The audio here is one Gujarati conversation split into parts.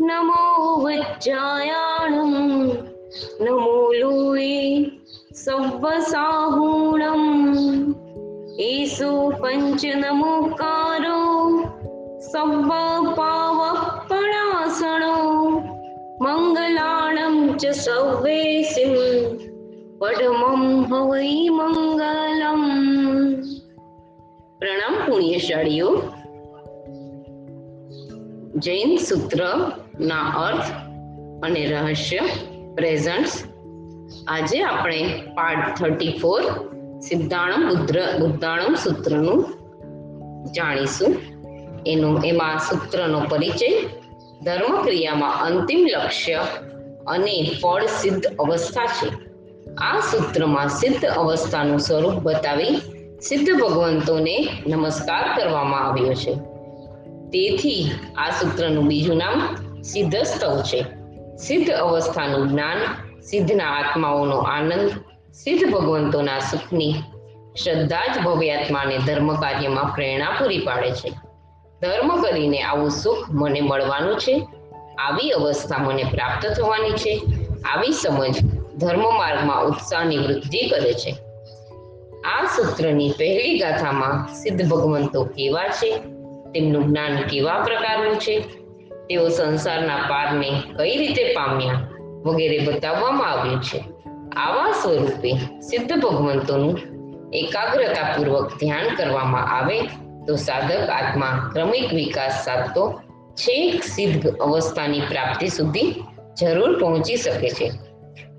નમો વજ્જાયાણમ નમો લોએ સવ્વસાહૂણમ એસો પંચ નમોકારો સવ્વ પાવપણાસણો મંગલાણમ ચ સવ્વેસિમ પડમમ હવૈ મંગલમ પ્રણામ પુણ્યશાળીઓ. જૈન સૂત્ર ના અર્થ અને રહસ્ય પ્રેઝન્ટ્સ આજે આપણે પાર્ટ થર્ટી ફોર સિદ્ધાણમ બુદ્ર, બુદ્ધાણમ સૂત્રનું જાણીશું. એનું, એમાં સૂત્રનો પરિચય ધર્મ ક્રિયામાં અંતિમ લક્ષ્ય અને ફળ સિદ્ધ અવસ્થા છે. આ સૂત્રમાં સિદ્ધ અવસ્થાનું સ્વરૂપ બતાવી સિદ્ધ ભગવંતોને નમસ્કાર કરવામાં આવ્યો છે. તેથી આ સૂત્રનું બીજું નામ સિદ્ધ સ્તવ છે. સિદ્ધ અવસ્થાનું જ્ઞાન, સિદ્ધના આત્માઓનો આનંદ, સિદ્ધ ભગવંતોના સુખની શ્રદ્ધા જ ભવ્યાત્માને ધર્મ કાર્યમાં પ્રેરણા પૂરી પાડે છે. ધર્મ કરીને આવું સુખ મને મળવાનું છે. આવી અવસ્થા મને પ્રાપ્ત થવાની છે. આવી સમજ ધર્મ માર્ગમાં ઉત્સાહની વૃદ્ધિ કરે છે. આ સૂત્રની પહેલી ગાથામાં સિદ્ધ ભગવંતો કેવા છે? તેમનું જ્ઞાન કેવા પ્રકારનું છે? તેઓ સંસારના પારને કઈ રીતે પામ્યા? વગેરે બતાવવામાં આવ્યું છે. આવા સ્વરૂપે સિદ્ધ ભગવંતોનું એકાગ્રતાપૂર્વક ધ્યાન કરવામાં આવે તો સાધક આત્મા ક્રમિક વિકાસ સાધતો છેક સિદ્ધ અવસ્થાની પ્રાપ્તિ સુધી જરૂર પહોંચી શકે છે.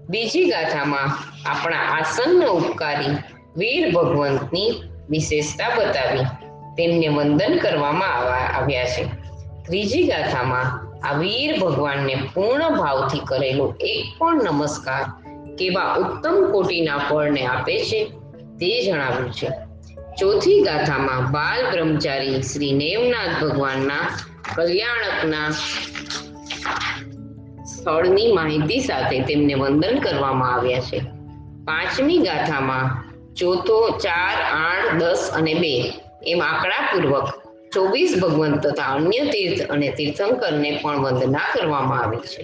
બીજી ગાથામાં આપણા આસન્ન ઉપકારી વીર ભગવંતની વિશેષતા બતાવી. તેમને વંદન કરવામાં આવ્યા છે. ત્રીજી ગાથામાં આ વીર ભગવાનને પૂર્ણ ભાવથી કરેલો એક પણ નમસ્કાર કેવા ઉત્તમ કોટીના ફળને આપે છે તે જણાવ્યું છે. ચોથી ગાથામાં બાલ બ્રહ્મચારી શ્રી નેવનાથ ભગવાનના કલ્યાણકના સ્થળની માહિતી સાથે તેમને વંદન કરવામાં આવ્યા છે. પાંચમી ગાથામાં ચોથો ચાર, આઠ, દસ અને બે. એમ આંકડાપૂર્વક ચોવીસ ભગવંત તથા અન્ય તીર્થ અને તીર્થંકરને પણ વંદના કરવામાં આવે છે.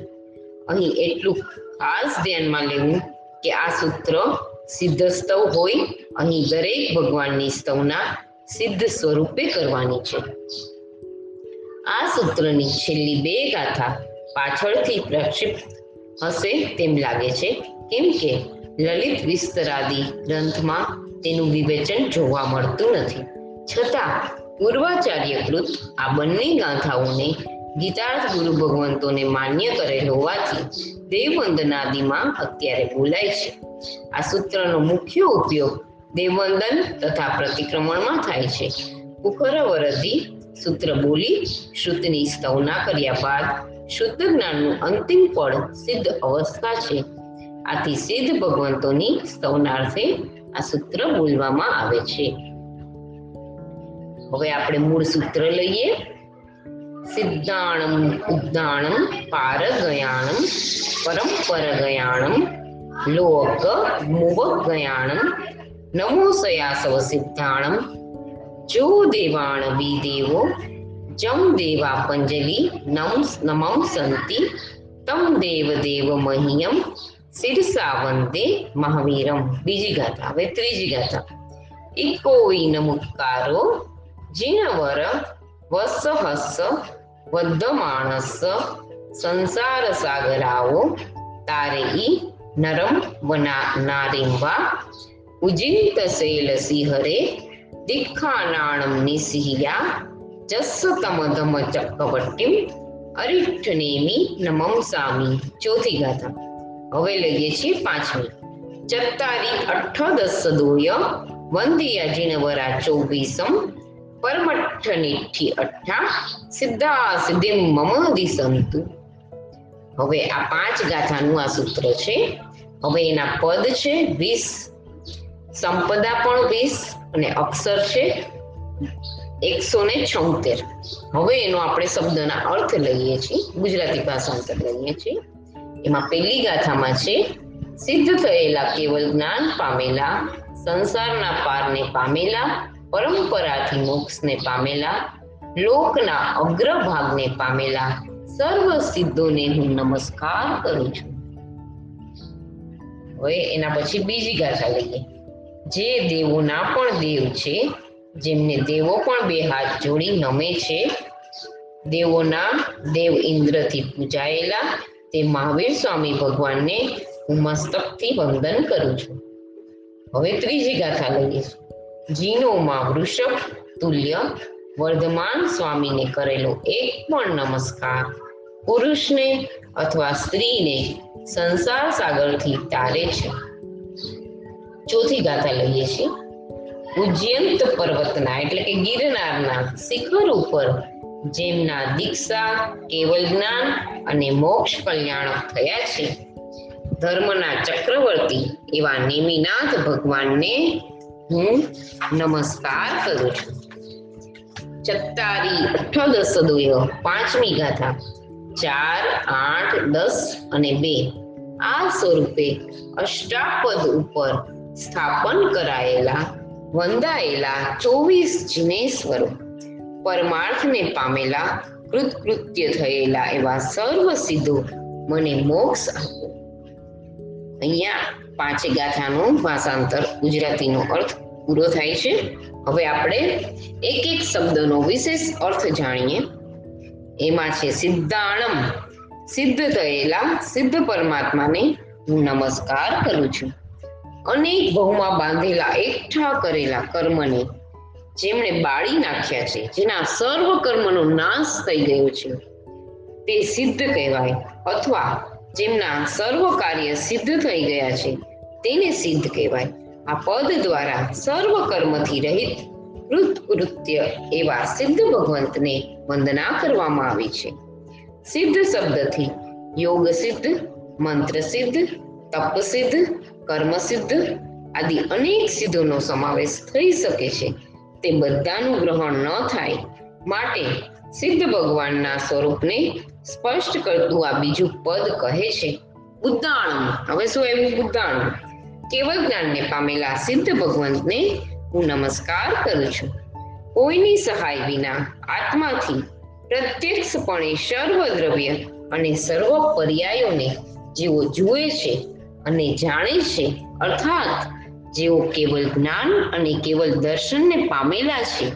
અહીં એટલું ખાસ ધ્યાનમાં લેવું કે આ સૂત્ર સિદ્ધ સ્તવ હોય, અહીં દરેક ભગવાનની સ્તવના સિદ્ધ સ્વરૂપે કરવાની છે. આ સૂત્રની છેલ્લી બે ગાથા પાછળથી પ્રક્ષિપ્ત હશે તેમ લાગે છે. કેમ કે લલિત વિસ્તરાદી ગ્રંથમાં તેનું વિવેચન જોવા મળતું નથી. છતાં પૂર્વાચાર્યકૃત આ બંને ગાથાઓને ગીતાર્થ ગુરુ ભગવંતોને માન્ય કરેલ હોવાથી દેવવંદનાદિમાં અત્યારે બોલાય છે. આ સૂત્રનો મુખ્ય ઉપયોગ દેવવંદન તથા પ્રતિક્રમણમાં થાય છે. પુખરવરદી સૂત્ર બોલી શ્રુતની સ્તવના કર્યા બાદ શુદ્ધ જ્ઞાનનું અંતિમ પળ સિદ્ધ અવસ્થા છે. આથી સિદ્ધ ભગવંતોની સ્તવનાર્થે આ સૂત્ર બોલવામાં આવે છે. હવે આપણે મૂળ સૂત્ર લઈએ. સિદ્ધાણમ ઉદ્દાણમ પારગયાણમ પરંપરગયાણમ લોક મુવગયાણમ નમો સયાસવ સિદ્ધાણમ જો દેવાણ બી દેવો જમ દેવા પંજલી નમ નમમ સંતિ તમ દેવ દેવ મહિયમ શિરસા વંદે મહાવીરમ બીજી ગાથા હવે ત્રીજી ગાથા ઇકોઈ નમુકારો જીનવર વસ હસ વદ્ધ માણસ સંસાર સાગરાઓ તારે ઈ નરમ વના નારિંબા ઉજિંત શૈલ સિંહરે દિખાનાણમ નિસિહિયા જસ તમ ધમ ચક્કવટ્ટિમ અરિઠ નેમી નમમ સામી ચોથી ગાથા હવે લઈએ છીએ પાંચમી ચત્તારી અઠ્ઠદસ દોય વંદિયાજીને વરા ચોવીસમ પરમઠ્ઠ નિઠ્ઠી અઠ્ઠા સિદ્ધા સિદ્ધિમ મમ દિસંતુ હવે આ પાંચ ગાથાનું આ સૂત્ર છે. હવે એના પદ છે વીસ. સંપદા પણ વીસ અને અક્ષર છે એકસો ને છોતેર. હવે એનો આપણે શબ્દના અર્થ લઈએ છીએ. ગુજરાતી ભાષાંતર લઈએ છીએ. એમાં પહેલી ગાથામાં છે, સિદ્ધ થયેલા કેવલ જ્ઞાન પામેલા, સંસારના પારને પામેલા, પરંપરાથી મોક્ષને પામેલા, લોકના અગ્રભાગને પામેલા, સર્વ સિદ્ધોને હું નમસ્કાર કરું છું. હવે એના પછી બીજી ગાથા લઈએ. જે દેવોના પણ દેવ છે, જેમને દેવો પણ બે હાથ જોડી નમે છે, દેવોના દેવ ઇન્દ્રથી પૂજાયેલા તે મહાવીર સ્વામી ભગવાનને હું મસ્તકથી વંદન કરું છું. હવે ત્રીજી ગાથા લઈએ જીનોમાં વૃષભ, તુલ્ય, વર્ધમાન સ્વામીને કરેલો એક પણ નમસ્કાર. પુરુષને અથવા સ્ત્રીને સંસાર સાગરથી તારે છે. ચોથી ગાથા લઈએ છીએ. ઉજ્જયંત પર્વતના, એટલે કે ગિરનારના શિખર ઉપર જેમના દીક્ષા, કેવલ જ્ઞાન અને મોક્ષ કલ્યાણ થયા છે. ધર્મના ચક્રવર્તી એવા નેમિનાથ ભગવાનને હું નમસ્કાર કરું છું. ચત્તારી અઠ્ઠાદશ દુય પાંચમી ગાથા, ચાર, આઠ, દસ અને બે આ સ્વરૂપે અષ્ટાપદ ઉપર સ્થાપન કરાયેલા, વંદાયેલા ચોવીસ જિનેશ્વરો પરમાર્થને પામેલા, કૃતકૃત્ય થયેલા એવા સર્વ સિદ્ધો મને મોક્ષ આપો. અહીંયા પાંચે ગાથાનું ભાષાંતર ગુજરાતીનો અર્થ પૂરો થાય છે. હવે આપણે એક એક શબ્દનો વિશેષ અર્થ જાણીએ. એમાં છે સિદ્ધાણમ. સિદ્ધ થયેલા સિદ્ધ પરમાત્માને હું નમસ્કાર કરું છું. અનેક બહુમાં બાંધેલા એકઠા કરેલા કર્મને જેમણે બાળી નાખ્યા છે, જેના સર્વ કર્મનો નાશ થઈ ગયો છે, તે સિદ્ધ કહેવાય અથવા જેમના સર્વ કાર્ય સિદ્ધ થઈ ગયા છે, તેને સિદ્ધ કહેવાય. આ પદ દ્વારા સર્વ કર્મથી રહિત કૃતકૃત્ય એવા સિદ્ધ ભગવંતને વંદના કરવામાં આવી છે. સિદ્ધ શબ્દથી યોગ સિદ્ધ, મંત્ર સિદ્ધ, તપ સિદ્ધ, કર્મ સિદ્ધ આદિ અનેક સિદ્ધોનો સમાવેશ થઈ શકે છે. તે બધાનું ગ્રહણ ન થાય માટે સિદ્ધ ભગવાનના સ્વરૂપને સ્પષ્ટ કરતું આ બીજું પદ કહે છે. બુદ્ધાણું હવે શું એવું બુદ્ધાણું કેવળ જ્ઞાનને પામેલા સિદ્ધ ભગવંતને હું નમસ્કાર કરું છું. કોઈની સહાય વિના આત્માથી પ્રત્યક્ષપણે સર્વ દ્રવ્ય અને સર્વ પર્યાયોને જેઓ જુએ છે અને જાણે છે, અર્થાત જેઓ કેવલ જ્ઞાન અને કેવલ દર્શનને પામેલા છે,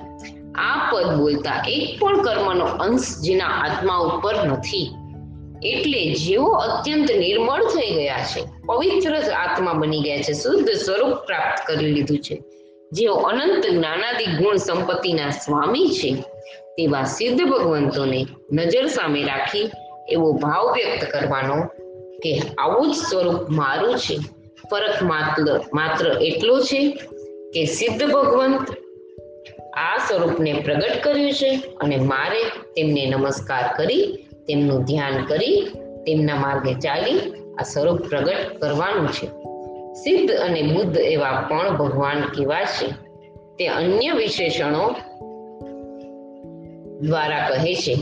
આ પદ બોલતા એક પણ કર્મનો અંશ જેના આત્મા ઉપર નથી. એટલે જેઓ અત્યંત નિર્મળ થઈ ગયા છે, પવિત્ર આત્મા બની ગયા છે, શુદ્ધ સ્વરૂપ પ્રાપ્ત કરી લીધું છે. જેઓ અનંત જ્ઞાનાદિ ગુણ સંપત્તિના સ્વામી છે, તેવા સિદ્ધ ભગવંતોને નજર સામે રાખી એવો ભાવ વ્યક્ત કરવાનો કે આવું જ સ્વરૂપ મારું છે. ફરક માત્ર માત્ર એટલો છે કે સિદ્ધ ભગવંત આ સ્વરૂપને પ્રગટ કર્યું છે અને મારે તેમને નમસ્કાર કરી, તેમનું ધ્યાન કરી, તેમના માર્ગે ચાલી આ સ્વરૂપ પ્રગટ કરવાનું છે. સિદ્ધ અને બુદ્ધ એવા પણ ભગવાન કેવા છે? તે અન્ય વિશેષણો દ્વારા કહે છે.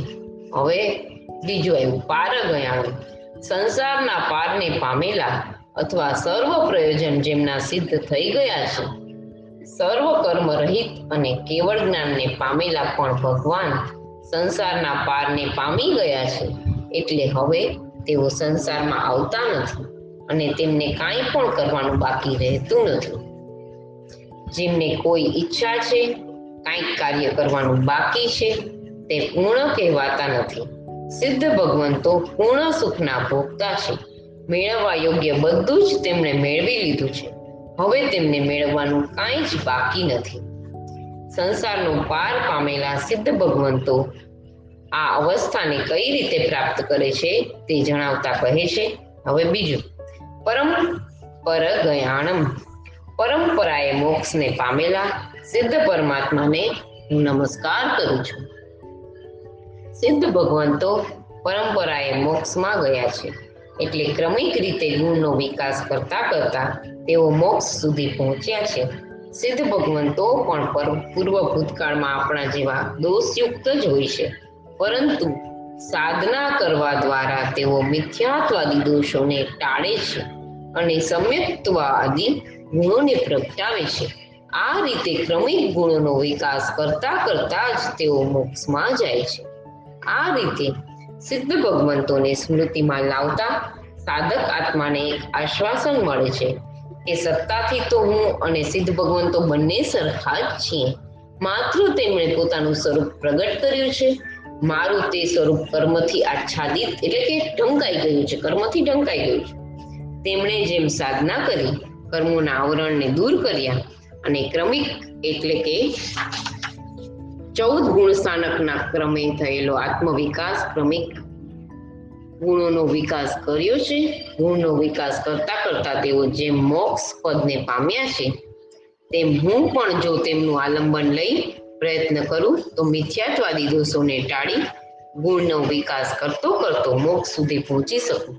હવે બીજું આવ્યું પાર ગયાણું સંસારના પારને પામેલા અથવા સર્વ પ્રયોજન જેમના સિદ્ધ થઈ ગયા છે સર્વ કર્મ રહિત અને કેવળ જ્ઞાનને પામેલા પણ ભગવાન સંસારના પારને પામી ગયા છે. એટલે હવે તેઓ સંસારમાં આવતા નથી અને તેમને કાંઈ પણ કરવાનું બાકી રહેતું નથી. જેમને કોઈ ઈચ્છા છે, કાંઈક કાર્ય કરવાનું બાકી છે, તે પૂર્ણ કહેવાતા નથી. સિદ્ધ ભગવંતો પૂર્ણ સુખના ભોગતા છે. મેળવવા યોગ્ય બધું જ તેમણે મેળવી લીધું છે. હવે તેમને મેળવવાનું કાંઈ જ બાકી નથી. સંસારનો પાર પામેલા સિદ્ધ ભગવંતો આ અવસ્થાને કઈ રીતે પ્રાપ્ત કરે છે તે જણાવતા કહે છે. હવે બીજું, પરમ પર ગયાણમ પરંપરાએ મોક્ષને પામેલા સિદ્ધ પરમાત્માને હું નમસ્કાર કરું છું. સિદ્ધ ભગવંતો પરંપરાએ મોક્ષમાં ગયા છે. એટલે ક્રમિક રીતે ગુણનો વિકાસ કરતા કરતા તેઓ મોક્ષ સુધી પહોંચ્યા છે. સિદ્ધ ભગવંતો પણ પર પૂર્વ ભૂતકાળમાં આપણા જેવા દોષયુક્ત જ હોય છે. પરંતુ સાધના કરવા દ્વારા તેઓ મિથ્યાત્વાદી દોષોને ટાળે છે અને સમ્યક્ત્વાદી ગુણોને પ્રગટાવે છે. આ રીતે ક્રમિક ગુણોનો વિકાસ કરતા કરતા જ તેઓ મોક્ષમાં જાય છે. આ રીતે સિદ્ધ ભગવંતોને સ્મૃતિમાં લાવતા સાધક આત્માને એક આશ્વાસન મળે છે કે સત્તાથી તો હું અને સિદ્ધ ભગવંતો બંને સરખા જ છીએ. માત્ર તેમણે પોતાનું સ્વરૂપ પ્રગટ કર્યું છે. મારું તે સ્વરૂપ કર્મથી આચ્છાદિત એટલે કે ઢંકાઈ ગયું છે, કર્મથી ઢંકાઈ ગયું છે. તેમણે જેમ સાધના કરી, કર્મોના આવરણને દૂર કર્યા અને ક્રમિક એટલે કે ચૌદ ગુણ સ્થાનકના ક્રમે થયેલો આત્મવિકાસ, ક્રમિક ગુણોનો વિકાસ કર્યો છે. ગુણનો વિકાસ કરતા કરતા તેઓ જેમ મોક્ષ પદને પામ્યા છે, તેમ હું પણ જો તેમનું આલંબન લઈ પ્રયત્ન કરું, તો મિથ્યાત્વાદી દોષોને ટાળી ગુણનો વિકાસ કરતો કરતો મોક્ષ સુધી પહોંચી શકું.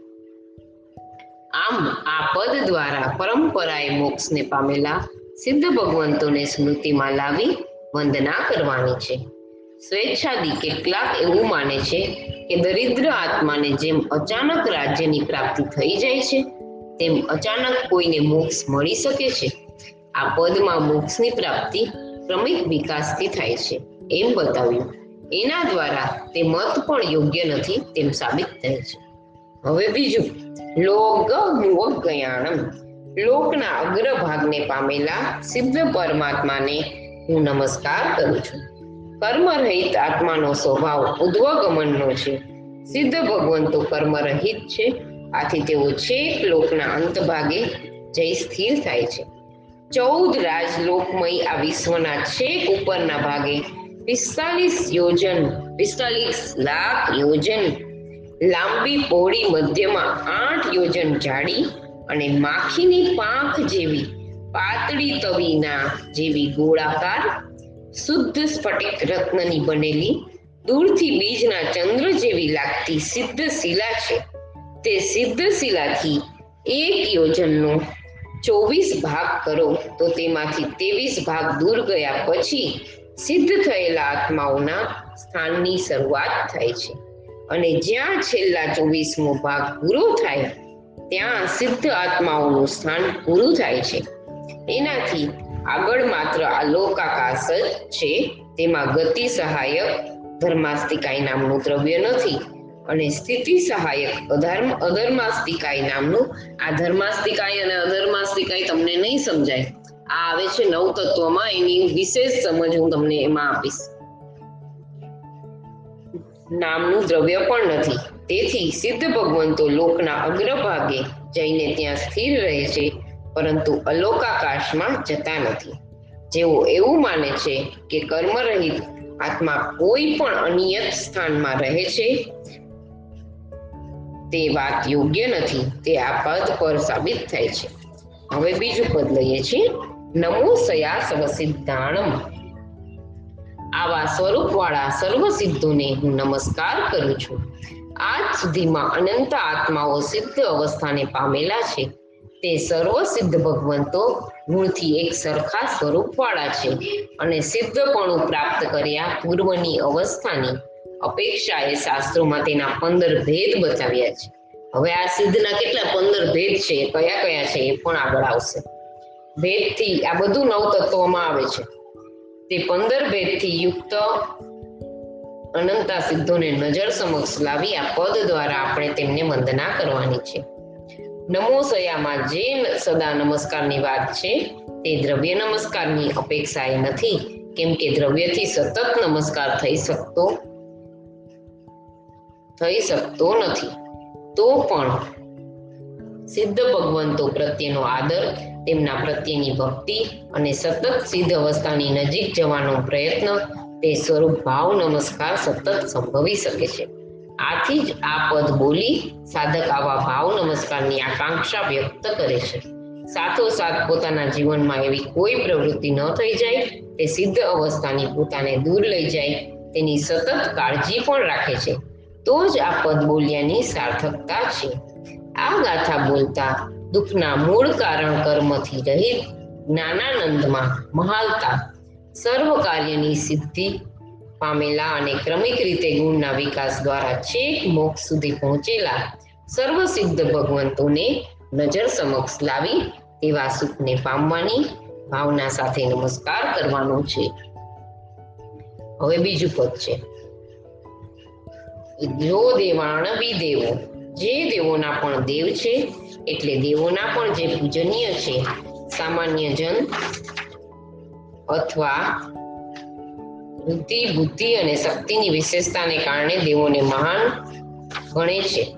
આમ આ પદ દ્વારા પરંપરાએ મોક્ષને પામેલા સિદ્ધ ભગવંતોને સ્મૃતિમાં લાવી વંદના કરવાની છે. સ્વેચ્છાદી કેટલાક એવું માને છે કે દરિદ્ર આત્માને જેમ અચાનક રાજ્યની પ્રાપ્તિ થઈ જાય છે, તેમ અચાનક કોઈને મોક્ષ મળી શકે છે. આ પદમાં મોક્ષની પ્રાપ્તિ ક્રમિક વિકાસથી થાય છે, એમ બતાવ્યું. એના દ્વારા તે મત પણ યોગ્ય નથી તેમ સાબિત થાય છે. હવે બીજું લોક ગયાણમ. લોકના અગ્રભાગને પામેલા સિદ્ધ પરમાત્માને હું નમસ્કાર કરું છું. કર્મ રહિત આત્માનો સ્વભાવ ઉદ્વગમનનો છે. સિદ્ધ ભગવંતો કર્મ રહિત છે. આથી તેઓ છેક લોકના અંત ભાગે જઈ સ્થિર થાય છે. ચૌદ રાજલોકમય આ વિશ્વના છેક ઉપરના ભાગે પિસ્તાલીસ યોજન, પિસ્તાલીસ લાખ યોજન, લાંબી પહોળી મધ્યમાં આઠ યોજન જાડી અને માખીની પાંખ જેવી પાતળી તવીના જેવી ગોળાકાર, શુદ્ધ સ્ફટિક રત્નની બનેલી, દૂરથી બીજના ચંદ્ર જેવી લાગતી સિદ્ધ શિલા છે. તે સિદ્ધ શિલાથી એક યોજનનો ચોવીસ ભાગ કરો તો તેમાંથી ત્રેવીસ ભાગ દૂર ગયા પછી સિદ્ધ થયેલા આત્માઓના સ્થાનની શરૂઆત થાય છે. અને જ્યાં છેલ્લા ચોવીસમો ભાગ પૂરો થાય, ત્યાં સિદ્ધ આત્માઓનું સ્થાન પૂરું થાય છે. એનાથી આગળ માત્ર આલોકાકાશ જ છે, તેમાં ગતિ સહાયક ધર્માસ્તિકાય નામનું દ્રવ્ય નથી અને સ્થિતિ સહાયક અધર્મ અધર્માસ્તિકાય નામનું આ ધર્માસ્તિકાય અને અધર્માસ્તિકાય તમને નહીં સમજાય. આ આવે છે નવ તત્વમાં, એની વિશેષ સમજ હું તમને એમાં આપીશ. નામનું દ્રવ્ય પણ નથી. તેથી સિદ્ધ ભગવંતો લોકના અગ્રભાગે જઈને ત્યાં સ્થિર રહે છે પરંતુ અલોકાકાશમાં જતા નથી. જેઓ એવું માને છે કે કર્મરહિત આત્મા કોઈ પણ અનિયત સ્થાનમાં રહે છે, તે વાત યોગ્ય નથી, તે આ પદ પર સાબિત થાય છે. હવે બીજું પદ લઈએ છીએ. નમો સયા સવસિદ્ધાણમ આવા સ્વરૂપવાળા સર્વ સિદ્ધોને હું નમસ્કાર કરું છું. આજ સુધીમાં અનંત આત્માઓ સિદ્ધ અવસ્થાને પામેલા છે. તે સર્વ સિદ્ધ ભગવંતો ગુણથી એક સરખા સ્વરૂપવાળા છે અને સિદ્ધપણું પ્રાપ્ત કર્યા પૂર્વની અવસ્થાની અપેક્ષાએ શાસ્ત્રોમાં તેના પંદર ભેદ બતાવ્યા છે. હવે આ સિદ્ધના કેટલા પંદર ભેદ છે, કયા કયા છે એ પણ આગળ આવશે. ભેદથી આ બધું નવ તત્વોમાં આવે છે. તે પંદર ભેદથી યુક્ત અનંતા સિદ્ધોને નજર સમક્ષ લાવી આ પદ દ્વારા આપણે તેમને વંદના કરવાની છે. નમો સયામાં જે સદા નમસ્કારની વાત છે, તે દ્રવ્ય નમસ્કારની અપેક્ષાએ નથી, કેમ કે દ્રવ્યથી સતત નમસ્કાર થઈ શકતો થઈ શકતો નથી. તો પણ સિદ્ધ ભગવંતો પ્રત્યેનો આદર, તેમના પ્રત્યેની ભક્તિ અને સતત સિદ્ધ અવસ્થાની નજીક જવાનો પ્રયત્ન, તે સ્વરૂપ ભાવ નમસ્કાર સતત સંભવી શકે છે. આથી જ આ પદ બોલી સાધક આવા ભાવ નમસ્કારની આકાંક્ષા વ્યક્ત કરે છે. સાથોસાથ પોતાના જીવનમાં એવી કોઈ પ્રવૃત્તિ ન થઈ જાય, તે સિદ્ધ અવસ્થાની પોતાને દૂર લઈ જાય, તેની સતત કાળજી પણ રાખે છે. તો જ આ પદ બોલ્યાની સાર્થકતા છે. આ ગાથા બોલતા દુઃખના મૂળ કારણ કર્મથી રહિત જ્ઞાનાનંદમાં મહાલતા સર્વ કાર્યની સિદ્ધિ પામેલા અને ક્રમિક રીતે ગુણના વિકાસ દ્વારા છેક મોક્ષ સુધી પહોંચેલા સર્વ સિદ્ધ ભગવંતોને નજર સમક્ષ લાવી તેવા સુખને પામવાની ભાવના સાથે નમસ્કાર કરવાનો છે. હવે બીજું પદ છે. જો દેવાણ બી દેવો જે દેવોના પણ દેવ છે, એટલે દેવોના પણ જે પૂજનીય છે, સામાન્ય જન અથવા બુદ્ધિ બુદ્ધિ અને શક્તિની વિશેષતાને કારણે દેવોને મહાન ગણે છે.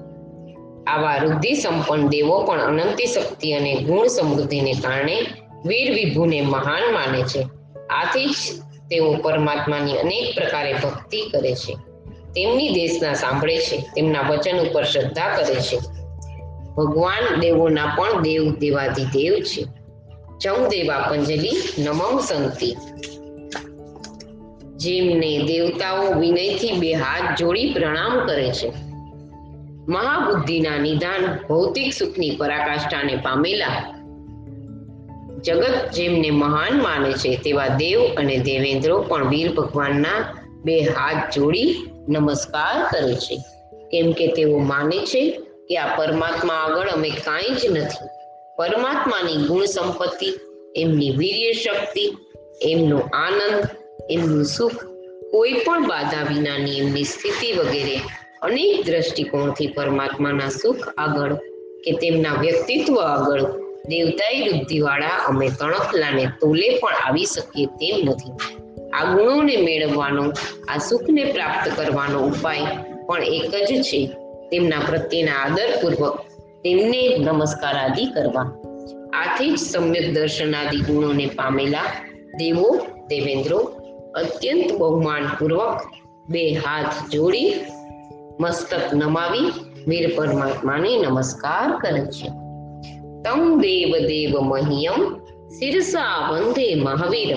આવા રુદ્ધિ સંપન્ન દેવો પણ અનંતી શક્તિ અને ગુણ સમૃદ્ધિને કારણે વીર વિભુને મહાન માને છે. આથી જ તેઓ પરમાત્માની અનેક પ્રકારે ભક્તિ કરે છે. તેમની દેશના સાંભળે છે, તેમના વચન ઉપર શ્રદ્ધા કરે છે. ભગવાન દેવોના પણ દેવ દેવાદી દેવ છે. જમ દેવા પંજલી નમમ સંતિ. જેમને દેવતાઓ વિનયથી બે હાથ જોડી પ્રણામ કરે છે. મહાબુદ્ધિના નિદાન ભૌતિક સુખની પરાકાષ્ઠાને પામેલા જગત જેમને મહાન માને છે તેવા દેવ અને દેવેન્દ્રો પણ વીર ભગવાનના બે હાથ જોડી નમસ્કાર કરે છે. કેમ કે તેઓ માને છે કે આ પરમાત્મા આગળ અમે કાંઈ જ નથી. પરમાત્માની ગુણ સંપત્તિ એમની વીર્ય શક્તિ એમનો આનંદ એમનું સુખ કોઈ પણ બાધા વિનાની એમની સ્થિતિ વગેરે અનેક દ્રષ્ટિકોણથી પરમાત્માના સુખ આગળ કે તેમના વ્યક્તિત્વ આગળ દેવતાઈ વૃદ્ધિવાળા અમે તણખલાને તોલે પણ આવી શકીએ તેમ નથી. આ ગુણોને મેળવવાનો, આ સુખને પ્રાપ્ત કરવાનો ઉપાય પણ એક જ છે, તેમના પ્રત્યેના આદરપૂર્વક તેમને નમસ્કાર આદિ કરવા. આથી જ સમ્યક દર્શનાદિ ગુણોને પામેલા દેવો, દેવેન્દ્રો અત્યંત બહુમાનપૂર્વક બે હાથ જોડી, મસ્તક નમાવી, વીર પરમાત્માને નમસ્કાર કરે છે. તમ દેવ દેવ મહિયમ, શિરસા વંદે મહાવીર.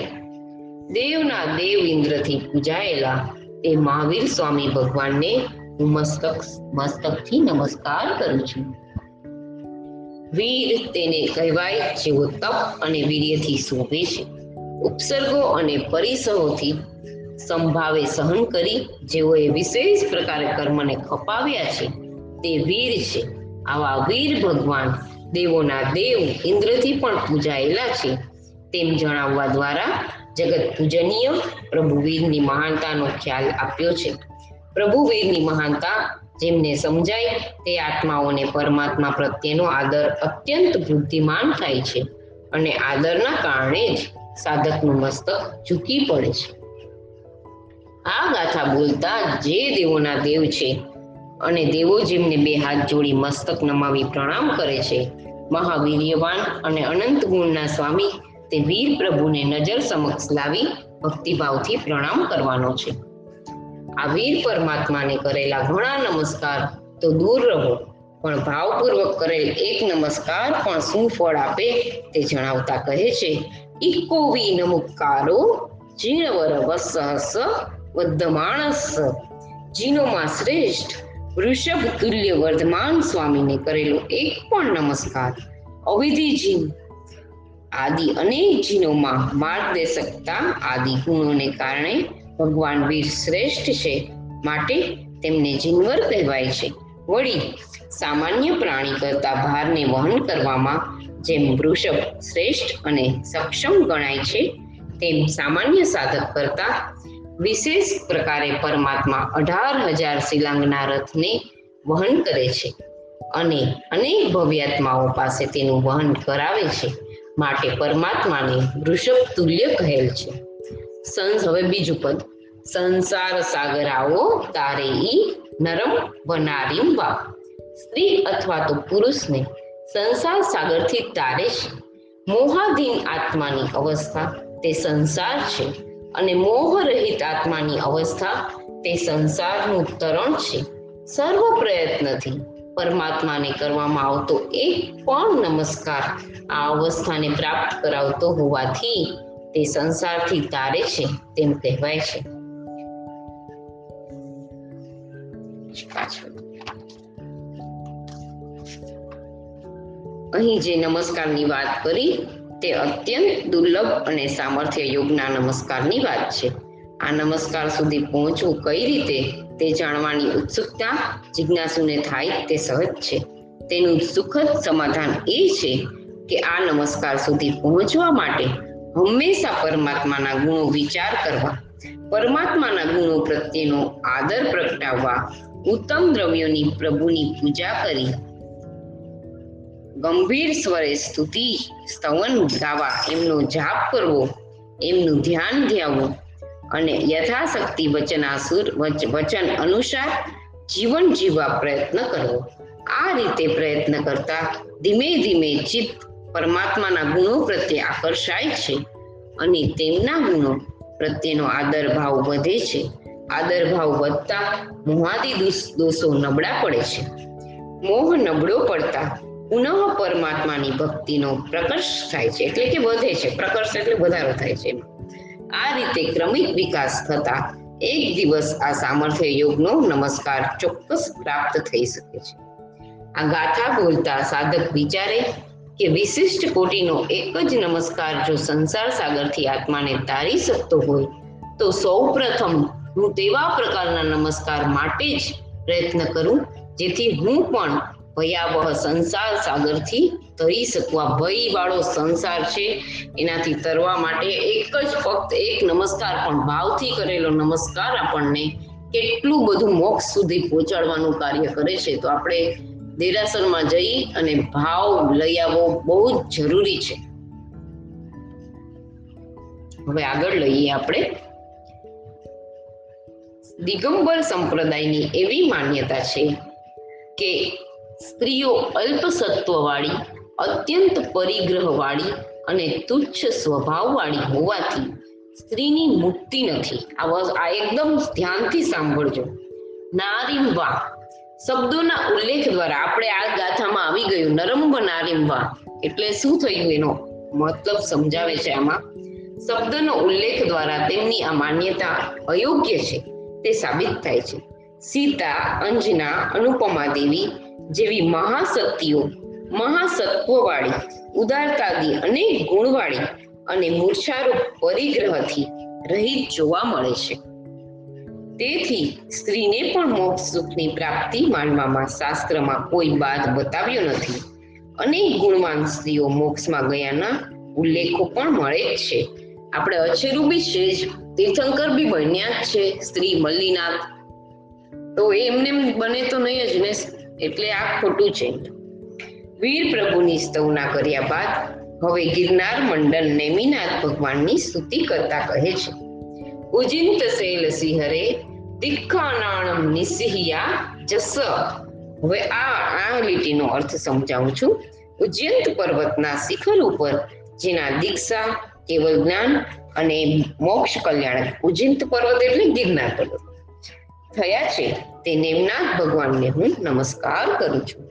દેવના દેવ ઇન્દ્રથી પૂજાયેલા તે મહાવીર સ્વામી ભગવાનને હું મસ્તક, મસ્તકથી નમસ્કાર કરું છું. વીર તેને કહેવાય જેવો તપ અને વીર્યથી શોભે છે. ઉપસર્ગો અને પરિસરોથી સંભાવે સહન કરી જેઓએ વિશેષ પ્રકારે કર્મને ખપાવ્યા છે, તે વીર છે. આવા વીર ભગવાન દેવોના દેવ ઇન્દ્રથી પણ પૂજાયેલા છે. તેમ જણાવવા દ્વારા જગત પૂજનીય પ્રભુ વીરની મહાનતાનો ખ્યાલ આપ્યો છે. પ્રભુ વીરની મહાનતા જેમને સમજાય તે આત્માઓને પરમાત્મા પ્રત્યેનો આદર અત્યંત બુદ્ધિમાન થાય છે અને આદરના કારણે જ સાધકનું મસ્તક ઝૂકી પડે છે. આ ગાથા બોલતા જે દેવોના દેવ છે અને દેવો જેમને બે હાથ જોડી મસ્તક નમાવી પ્રણામ કરે છે, મહાવીર્યવાન અને અનંત ગુણના સ્વામી તે વીર પ્રભુને નજર સમક્ષ લાવી ભક્તિભાવથી પ્રણામ કરવાનો છે. આ વીર પરમાત્માને કરેલા ઘણા નમસ્કાર તો દૂર રહો, પણ ભાવપૂર્વક કરેલ એક નમસ્કાર પણ શું ફળ આપે તે જણાવતા કહે છે ઇકો વી નમુકારો જીણવર વસહસ વદ્ધમાણસ જીનોમાં શ્રેષ્ઠ વૃષભ તુલ્ય વર્ધમાન સ્વામીને કરેલો એક પણ નમસ્કાર અવિધિ જીન આદિ અનેક જીનોમાં માર્ગદર્શકતા આદિ ગુણોને કારણે ભગવાન વીર શ્રેષ્ઠ છે માટે તેમને જીનવર કહેવાય છે વળી સામાન્ય પ્રાણી કરતા ભારને વહન કરવામાં જેમ વૃષભ શ્રેષ્ઠ અને સક્ષમ ગણાય છે, તેમ સામાન્ય સાધક કરતા વિશેષ પ્રકારે પરમાત્મા અઢાર હજાર શિલાંગના રથને વહન કરે છે અને અનેક ભવ્યાત્માઓ પાસે તેનું વહન કરાવે છે, માટે પરમાત્માને વૃષભ તુલ્ય કહેલ છે. સંસ, હવે બીજું પદ. સંસાર સાગર આવો, તારે ઈ નરમ વનારીમ વા સ્ત્રી અથવા તો પુરુષને સંસાર સાગરથી તારે છે. મોહાધીન આત્માની અવસ્થા તે સંસાર છે અને મોહ રહિત આત્માની અવસ્થા તે સંસારનું તરણ છે. સર્વ પ્રયત્નથી પરમાત્માને કરવામાં આવતો એક પણ નમસ્કાર આ અવસ્થાને પ્રાપ્ત કરાવતો હોવાથી તે સંસારથી તારે છે તેમ કહેવાય છે. પાછળ. અહીં જે નમસ્કારની વાત કરી, તે અત્યંત દુર્લભ અને સામર્થ્ય યોગના નમસ્કારની વાત છે. આ નમસ્કાર સુધી પહોંચવું કઈ રીતે તે જાણવાની ઉત્સુકતા, જિજ્ઞાસુને થાય તે સહજ છે. તેનું સુખદ સમાધાન એ છે કે આ નમસ્કાર સુધી પહોંચવા માટે હંમેશા પરમાત્માના ગુણો વિચાર કરવા, પરમાત્માના ગુણો પ્રત્યેનો આદર પ્રગટાવવા, ઉત્તમ દ્રવ્યોની પ્રભુની પૂજા કરી ગંભીર સ્વરે સ્તુતિ, સ્તવન ગાવા, એમનો જાપ કરવો, એમનું ધ્યાન ધ્યાવવું અને યથાશક્તિ વચનાસુર વચ- વચન અનુસાર જીવન જીવવા પ્રયત્ન કરવો. આ રીતે પ્રયત્ન કરતા ધીમે ધીમે ચિત્ત પરમાત્માના ગુણો પ્રત્યે આકર્ષાય છે અને તેમના ગુણો પ્રત્યેનો આદર ભાવ વધે છે. આદર ભાવ વધતા મોહાદી દોષો નબળા પડે છે. મોહ નબળો પડતા પુનઃ પરમાત્માની ભક્તિનો પ્રકર્ષ થાય છે. એટલે કે વધે છે. પ્રકર્ષ એટલે વધારો થાય છે આ રીતે ક્રમિક વિકાસ થતા એક દિવસ આ સામર્થ્ય યોગનો નમસ્કાર ચોક્કસ પ્રાપ્ત થઈ શકે છે. આ ગાથા બોલતા સાધક વિચારે કે વિશિષ્ટ કોટીનો એક જ નમસ્કાર જો સંસાર સાગરથી આત્માને તારી શકતો હોય, તો સૌ પ્રથમ હું તેવા પ્રકારના નમસ્કાર માટે જ પ્રયત્ન કરું, જેથી હું પણ ભયાવહ સંસાર સાગરથી તરી શકવા ભય વાળો સંસાર છે. એનાથી તરવા માટે એક જ ફક્ત એક નમસ્કાર પણ, ભાવથી કરેલો નમસ્કાર આપણને કેટલું બધું મોક્ષ સુધી પહોંચાડવાનું કાર્ય કરે છે. તો આપણે દેરાસરમાં જઈ અને ભાવ લઈ આવવો બહુ જ જરૂરી છે. હવે આગળ લઈએ આપણે. દિગંબર સંપ્રદાયની એવી માન્યતા છે કે સ્ત્રીઓ અલ્પસત્વવાળી, અત્યંત પરિગ્રહવાળી અને તુચ્છ સ્વભાવવાળી હોવાથી સ્ત્રીની મુક્તિ નથી. આ આ એકદમ ધ્યાનથી સાંભળજો. નારીમવા શબ્દોના ઉલ્લેખ દ્વારા આપણે આ ગાથામાં આવી ગયું. નરંબ નારીમવા એટલે શું થયું એનો મતલબ સમજાવે છે આમાં? શબ્દનો ઉલ્લેખ દ્વારા તેમની આ માન્યતા અયોગ્ય છે. તે સાબિત થાય છે. સીતા, અંજના, અનુપમા દેવી જેવી મહાશક્તિઓ મહાસત્વવાળી ઉદારતાદી અનેક ગુણવાળી અને મૂર્છારૂપ પરિગ્રહથી રહિત જોવા મળે છે. તેથી સ્ત્રીને પણ મોક્ષ સુખની પ્રાપ્તિ માનવામાં શાસ્ત્રમાં કોઈ બાદ બતાવ્યો નથી. અનેક ગુણવાન સ્ત્રીઓ મોક્ષમાં ગયાના ઉલ્લેખો પણ મળે જ છે. આપણે અછેરું બી છે જ તીર્થંકર બી બન્યા જ છે, સ્ત્રી મલ્લીનાથ. તો એમને બને તો નહીં જ ને એટલે આ ખોટું છે. વીર પ્રભુની સ્તવના કર્યા બાદ હવે ગિરનાર મંડળ નેમિનાથ ભગવાનની સ્તુતિ કરતા કહે છે. ઉજિંત શૈલ સિંહરે તિખાનાણમ નિસિહિયા જસ. હવે આ આ લીટીનો અર્થ સમજાવું છું. ઉજ્જૈંત પર્વતના શિખર ઉપર જેના દીક્ષા કેવલ જ્ઞાન અને મોક્ષ કલ્યાણ ઉજ્જૈંત પર્વત એટલે ગિરનાર પર્વત. થયા છે તે નેમનાથ ભગવાનને હું નમસ્કાર કરું છું.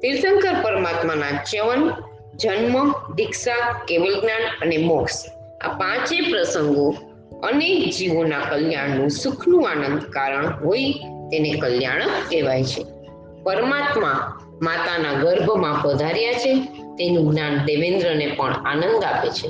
તીર્થંકર પરમાત્માના ચ્યવન જન્મ, દીક્ષા, કેવલ જ્ઞાન અને મોક્ષ આ પાંચે પ્રસંગો અનેક જીવોના કલ્યાણનું સુખનું આનંદ કારણ હોય તેને કલ્યાણક કહેવાય છે. પરમાત્મા માતાના ગર્ભમાં પધાર્યા છે, તેનું જ્ઞાન દેવેન્દ્રને પણ આનંદ આપે છે.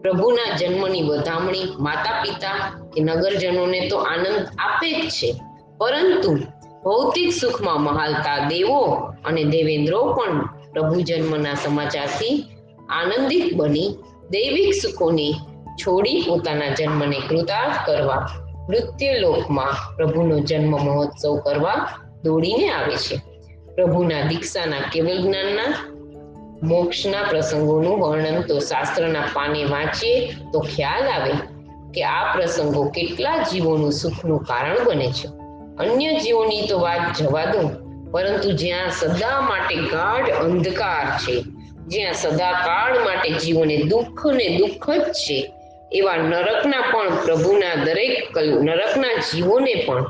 પ્રભુના જન્મની વધામણી માતા પિતા કે નગરજનોને તો આનંદ આપે જ છે. પરંતુ ભૌતિક સુખમાં મહાલતા દેવો અને દેવેન્દ્રો પણ પ્રભુ જન્મના સમાચારથી આનંદિત બની દૈવિક સુખોને છોડી પોતાના જન્મને કૃતાર્થ કરવા મૃત્યુલોકમાં પ્રભુનો જન્મ મહોત્સવ કરવા દોડીને આવે છે. પ્રભુના દીક્ષાના કેવલ જ્ઞાનના, મોક્ષના પ્રસંગોનું વર્ણન તો શાસ્ત્રના પાને વાંચીએ તો ખ્યાલ આવે કે આ પ્રસંગો કેટલા જીવોનું સુખનું કારણ બને છે. અન્ય જીવોની તો વાત જવા દો. પરંતુ જ્યાં સદા માટે ગાઢ અંધકાર છે, જ્યાં સદાકાળ માટે જીવોને દુઃખ ને દુઃખ જ છે, એવા નરકના પણ પ્રભુના દરેક નરકના જીવોને પણ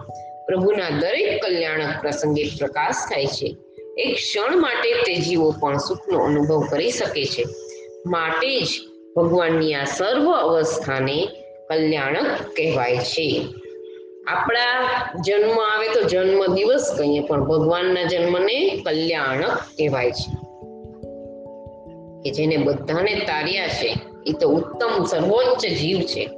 પ્રભુના દરેક કલ્યાણક પ્રસંગે પ્રકાશ થાય છે. એક ક્ષણ માટે તે જીવો પણ સુખનો અનુભવ કરી શકે છે. માટે જ ભગવાનની આ સર્વ અવસ્થાને કલ્યાણક કહેવાય છે. આપણા જન્મ આવે તો જન્મ દિવસ કહીએ, પણ ભગવાનના જન્મને કલ્યાણક કહેવાય છે. કે જેને બધાને તાર્યા છે એ તો ઉત્તમ સર્વોચ્ચ જીવ છે.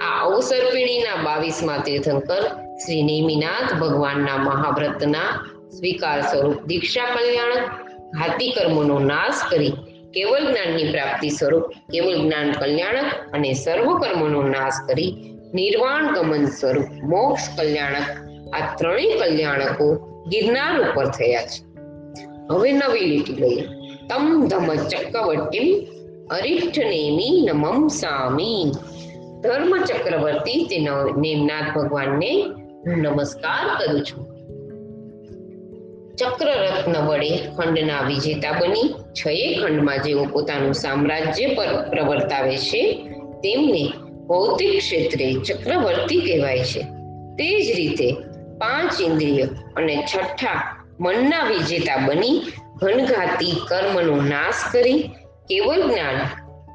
આ અવસર્પિણીના બાવીસમાં તીર્થંકર શ્રી નેમિનાથ ભગવાનના મહાવ્રતના સ્વીકાર સ્વરૂપ દીક્ષા કલ્યાણક ઘાતી કર્મોનો નાશ કરી કેવલ જ્ઞાનની પ્રાપ્તિ સ્વરૂપ, કેવલ જ્ઞાન કલ્યાણક અને સર્વ કર્મોનો નાશ કરી નિર્વાણ ગમન સ્વરૂપ મોક્ષ કલ્યાણક આ ત્રણેય કલ્યાણકો ગિરનાર ઉપર થયા છે. હવે નવી લીટી લઈએ. તમ ધમ ચક્રવર્તી અરિષ્ઠ નેમી નમમ સામી. ધર્મ ચક્રવર્તી તે નેમનાથ ભગવાનને નમસ્કાર કરું છું. ચક્રરત્ન વડે ખંડના વિજેતા બની છયે ખંડમાં જેઓ પોતાનું સામ્રાજ્ય પર પ્રવર્તાવે છે, તેમને ભૌતિક ક્ષેત્રે ચક્રવર્તી કહેવાય છે. તે જ રીતે પાંચ ઇન્દ્રિય અને છઠ્ઠા મનના વિજેતા બની ઘનઘાતી કર્મનો નાશ કરી, કેવળ જ્ઞાન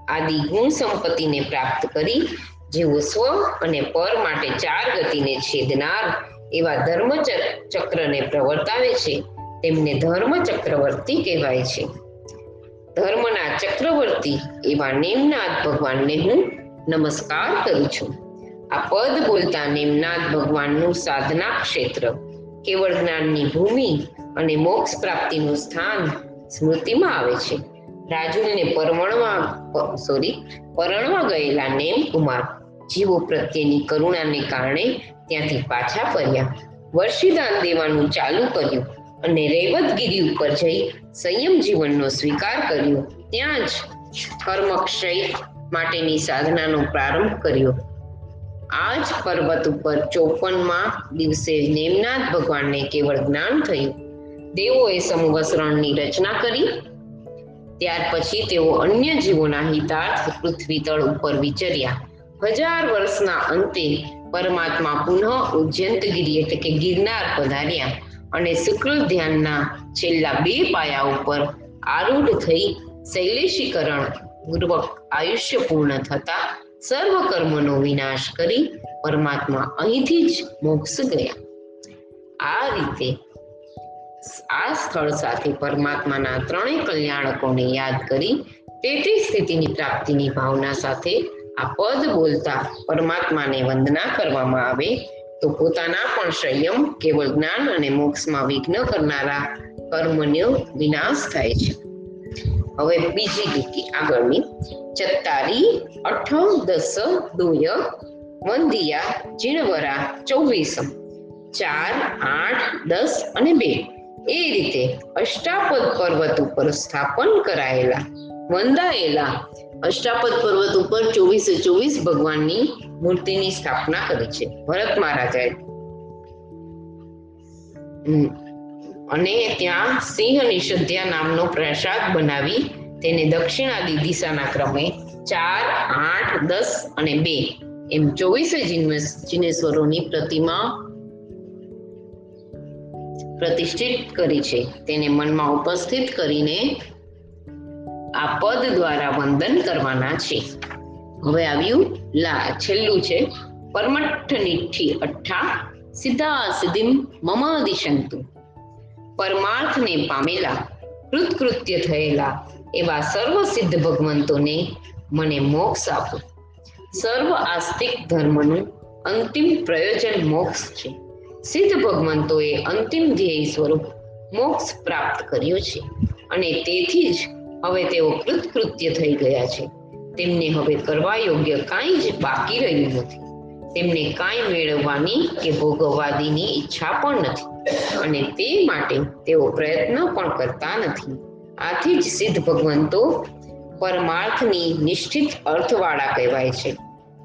આદિ ગુણ સંપત્તિને પ્રાપ્ત કરી, જેઓ સ્વ અને પર માટે ચાર ગતિને છેદનાર એવા ધર્મ ચક્રને પ્રવર્તાવે છે. તેમને ધર્મ ચક્રવર્તી કહેવાય છે. ધર્મના ચક્રવર્તી એવા નેમનાથ ભગવાનને હું નમસ્કાર કરું છું. આ પદ બોલતા નિમનાથ ભગવાનનું સાધના ક્ષેત્ર. કેવળ જ્ઞાનની ભૂમિ અને મોક્ષ પ્રાપ્તિનું સ્થાન સ્મૃતિમાં આવે છે. રાજુલને પરવણવા, સોરી, પરણવા ગયેલા નેમકુમાર જીવો પ્રત્યેની કરુણાને કારણે ત્યાંથી પાછા ફર્યા. વર્ષિદાન દેવાનું ચાલુ કર્યું અને રેવતગીરી ઉપર જઈ સંયમ જીવનનો સ્વીકાર કર્યો. ત્યાં જ કર્મક્ષય માટેની સાધનાનો પ્રારંભ કર્યો. આ જ પર્વત ઉપર ચોપનમાં દિવસે નેમનાથ ભગવાનને કેવળ જ્ઞાન થયું. દેવોએ સમવસરણની રચના કરી. ત્યાર પછી તેઓ અન્ય જીવોના હિતાર્થ પૃથ્વી તળ ઉપર વિચર્યા. હજાર વર્ષના અંતે પરમાત્મા પુનઃ ઉજ્જંતગીરી એટલે કે ગિરનાર પધાર્યા અને શુક્લ ધ્યાનના છેલ્લા બે પાયા ઉપર આરૂઢ થઈ શૈલેષીકરણ પૂર્વક આયુષ્ય પૂર્ણ થતા સર્વ કર્મનો વિનાશ કરી પરમાત્મા અહીંથી જ મોક્ષ ગયા. આ રીતે આ સ્થળ સાથે પરમાત્માના ત્રણેય કલ્યાણકોને યાદ કરી તે તે સ્થિતિની પ્રાપ્તિની ભાવના સાથે આ પદ બોલતા પરમાત્માને વંદના કરવામાં આવે તો પોતાના પણ સંયમ, કેવળ જ્ઞાન અને મોક્ષમાં વિઘ્ન કરનારા કર્મનો વિનાશ થાય છે. હવે બીજી લીટી આગળની. ચત્તારી અઠ દસ દોય, વંદિયા, જીણવરા, ચોવીસમ. ચાર, આઠ, દસ અને બે. એ રીતે અષ્ટાપદ પર્વત ઉપર સ્થાપન કરાયેલા, વંદાયેલા અષ્ટાપદ પર્વત ઉપર ચોવીસે ચોવીસ ભગવાનની મૂર્તિની સ્થાપના કરી છે. ભરત મહારાજાએ. અને ત્યાં સિંહ નિષધ્યા નામનો પ્રસાદ બનાવી તેને દક્ષિણાદી દિશાના ક્રમે ચાર, આઠ, દસ અને બે એમ ચોવીસે જિનેશ્વરોની પ્રતિમા પ્રતિષ્ઠિત કરી છે. તેને મનમાં ઉપસ્થિત કરીને આ પદ દ્વારા વંદન કરવાના છે. હવે આવ્યું લા, છેલ્લું છે. પરમઠ નિઠ્ઠી અઠ્ઠા સિદ્ધા સિદ્ધિમ મમ દિશંતુ. પરમાર્થને પામેલા, કૃતકૃત્ય થયેલા એવા સર્વ સિદ્ધ ભગવંતોને મને મોક્ષ આપો. સર્વ આસ્તિક ધર્મનું અંતિમ પ્રયોજન મોક્ષ છે. સિદ્ધ ભગવંતોએ અંતિમ ધ્યેય સ્વરૂપ મોક્ષ પ્રાપ્ત કર્યો છે અને તેથી જ હવે તેઓ કૃતકૃત્ય થઈ ગયા છે. તેમને હવે કરવા યોગ્ય કાંઈ જ બાકી રહ્યું નથી. તેમને કાંઈ મેળવવાની કે ભોગવવાદીની ઈચ્છા પણ નથી. અને તે માટે તેઓ પ્રયત્ન પણ કરતા નથી. આથી જ સિદ્ધ ભગવંતો પરમાર્થની નિશ્ચિત અર્થવાળા કહેવાય છે.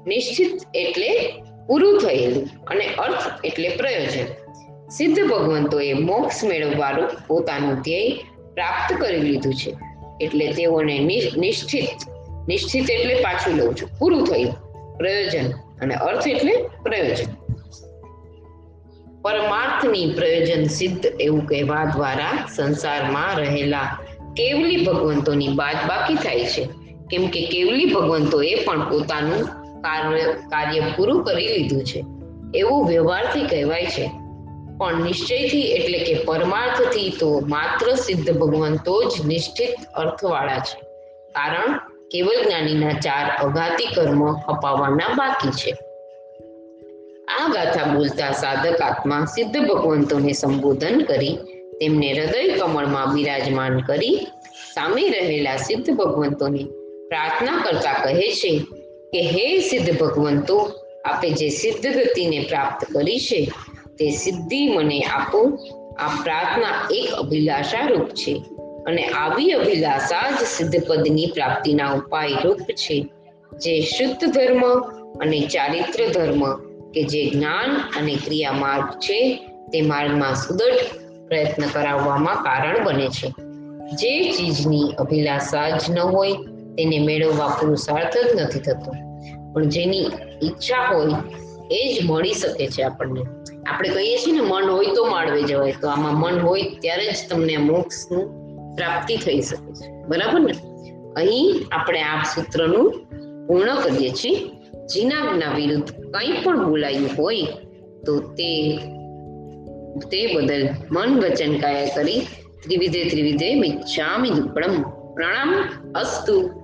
નિશ્ચિત એટલે પૂરું થયેલું અને અર્થ એટલે પ્રયોજન. સિદ્ધ ભગવંતોએ મોક્ષ મેળવવાનું પોતાનું ધ્યેય પ્રાપ્ત કરી લીધું છે. એટલે તેઓને નિશ્ચિત નિશ્ચિત એટલે પાછું લઉં છું. પૂરું થયું. પ્રયોજન અને અર્થ એટલે પ્રયોજન. પરમાર્થની પ્રયોજન સિદ્ધ એવું કહેવા દ્વારા સંસારમાં રહેલા કેવલી ભગવંતોની બાદ બાકી થાય છે. કેમ કે કેવલી ભગવંતોએ પણ પોતાનું કાર્ય પૂરું કરી લીધું છે. એવું વ્યવહારથી કહેવાય છે. પણ નિશ્ચયથી એટલે કે પરમાર્થથી તો માત્ર સિદ્ધ ભગવંતો જ નિશ્ચિત અર્થવાળા છે. કારણ કેવલ જ્ઞાનીના ચાર અઘાતી કર્મ અપાવવાના બાકી છે. આ ગાથા બોલતા સાધક આત્મા સિદ્ધ ભગવંતોને સંબોધન કરી, તેમને હૃદય કમળમાં બિરાજમાન કરી, સામે રહેલા સિદ્ધ ભગવંતોને પ્રાર્થના કરતા કહે છે કે, હે સિદ્ધ ભગવંતો, આપે જે સિદ્ધ ગતિને પ્રાપ્ત કરી છે, તે સિદ્ધિ મને આપો. આ પ્રાર્થના એક અભિલાષા રૂપ છે અને આવી અભિલાષા જ સિદ્ધ પદની પ્રાપ્તિના ઉપાય રૂપ છે. જે શુદ્ધ ધર્મ અને ચારિત્ર ધર્મ કે જે જ્ઞાન અને ક્રિયા માર્ગ છે તે માર્ગમાં સુદૃઢ પ્રયત્ન કરાવવામાં કારણ બને છે. જે ચીજની અભિલાષા જ ન હોય તેને મેળવવા પુરુષાર્થ જ નથી થતો. પણ જેની ઈચ્છા હોય એ જ મળી શકે છે આપણને. આપણે કહીએ છીએ ને, મન હોય તો માળવે જવાય. તો આમાં મન હોય ત્યારે જ તમને મોક્ષની પ્રાપ્તિ થઈ શકે છે. બરાબર ને? અહીં આપણે આ સૂત્રનું પૂર્ણ કરીએ છીએ. જીનાગના વિરુદ્ધ કંઈ પણ બોલાયું હોય, તો તે તે બદલ મન વચન કાયા કરી, ત્રિવિધે ત્રિવિધે મિચ્છામિ દુક્કડમ પ્રણામ અસ્તુ.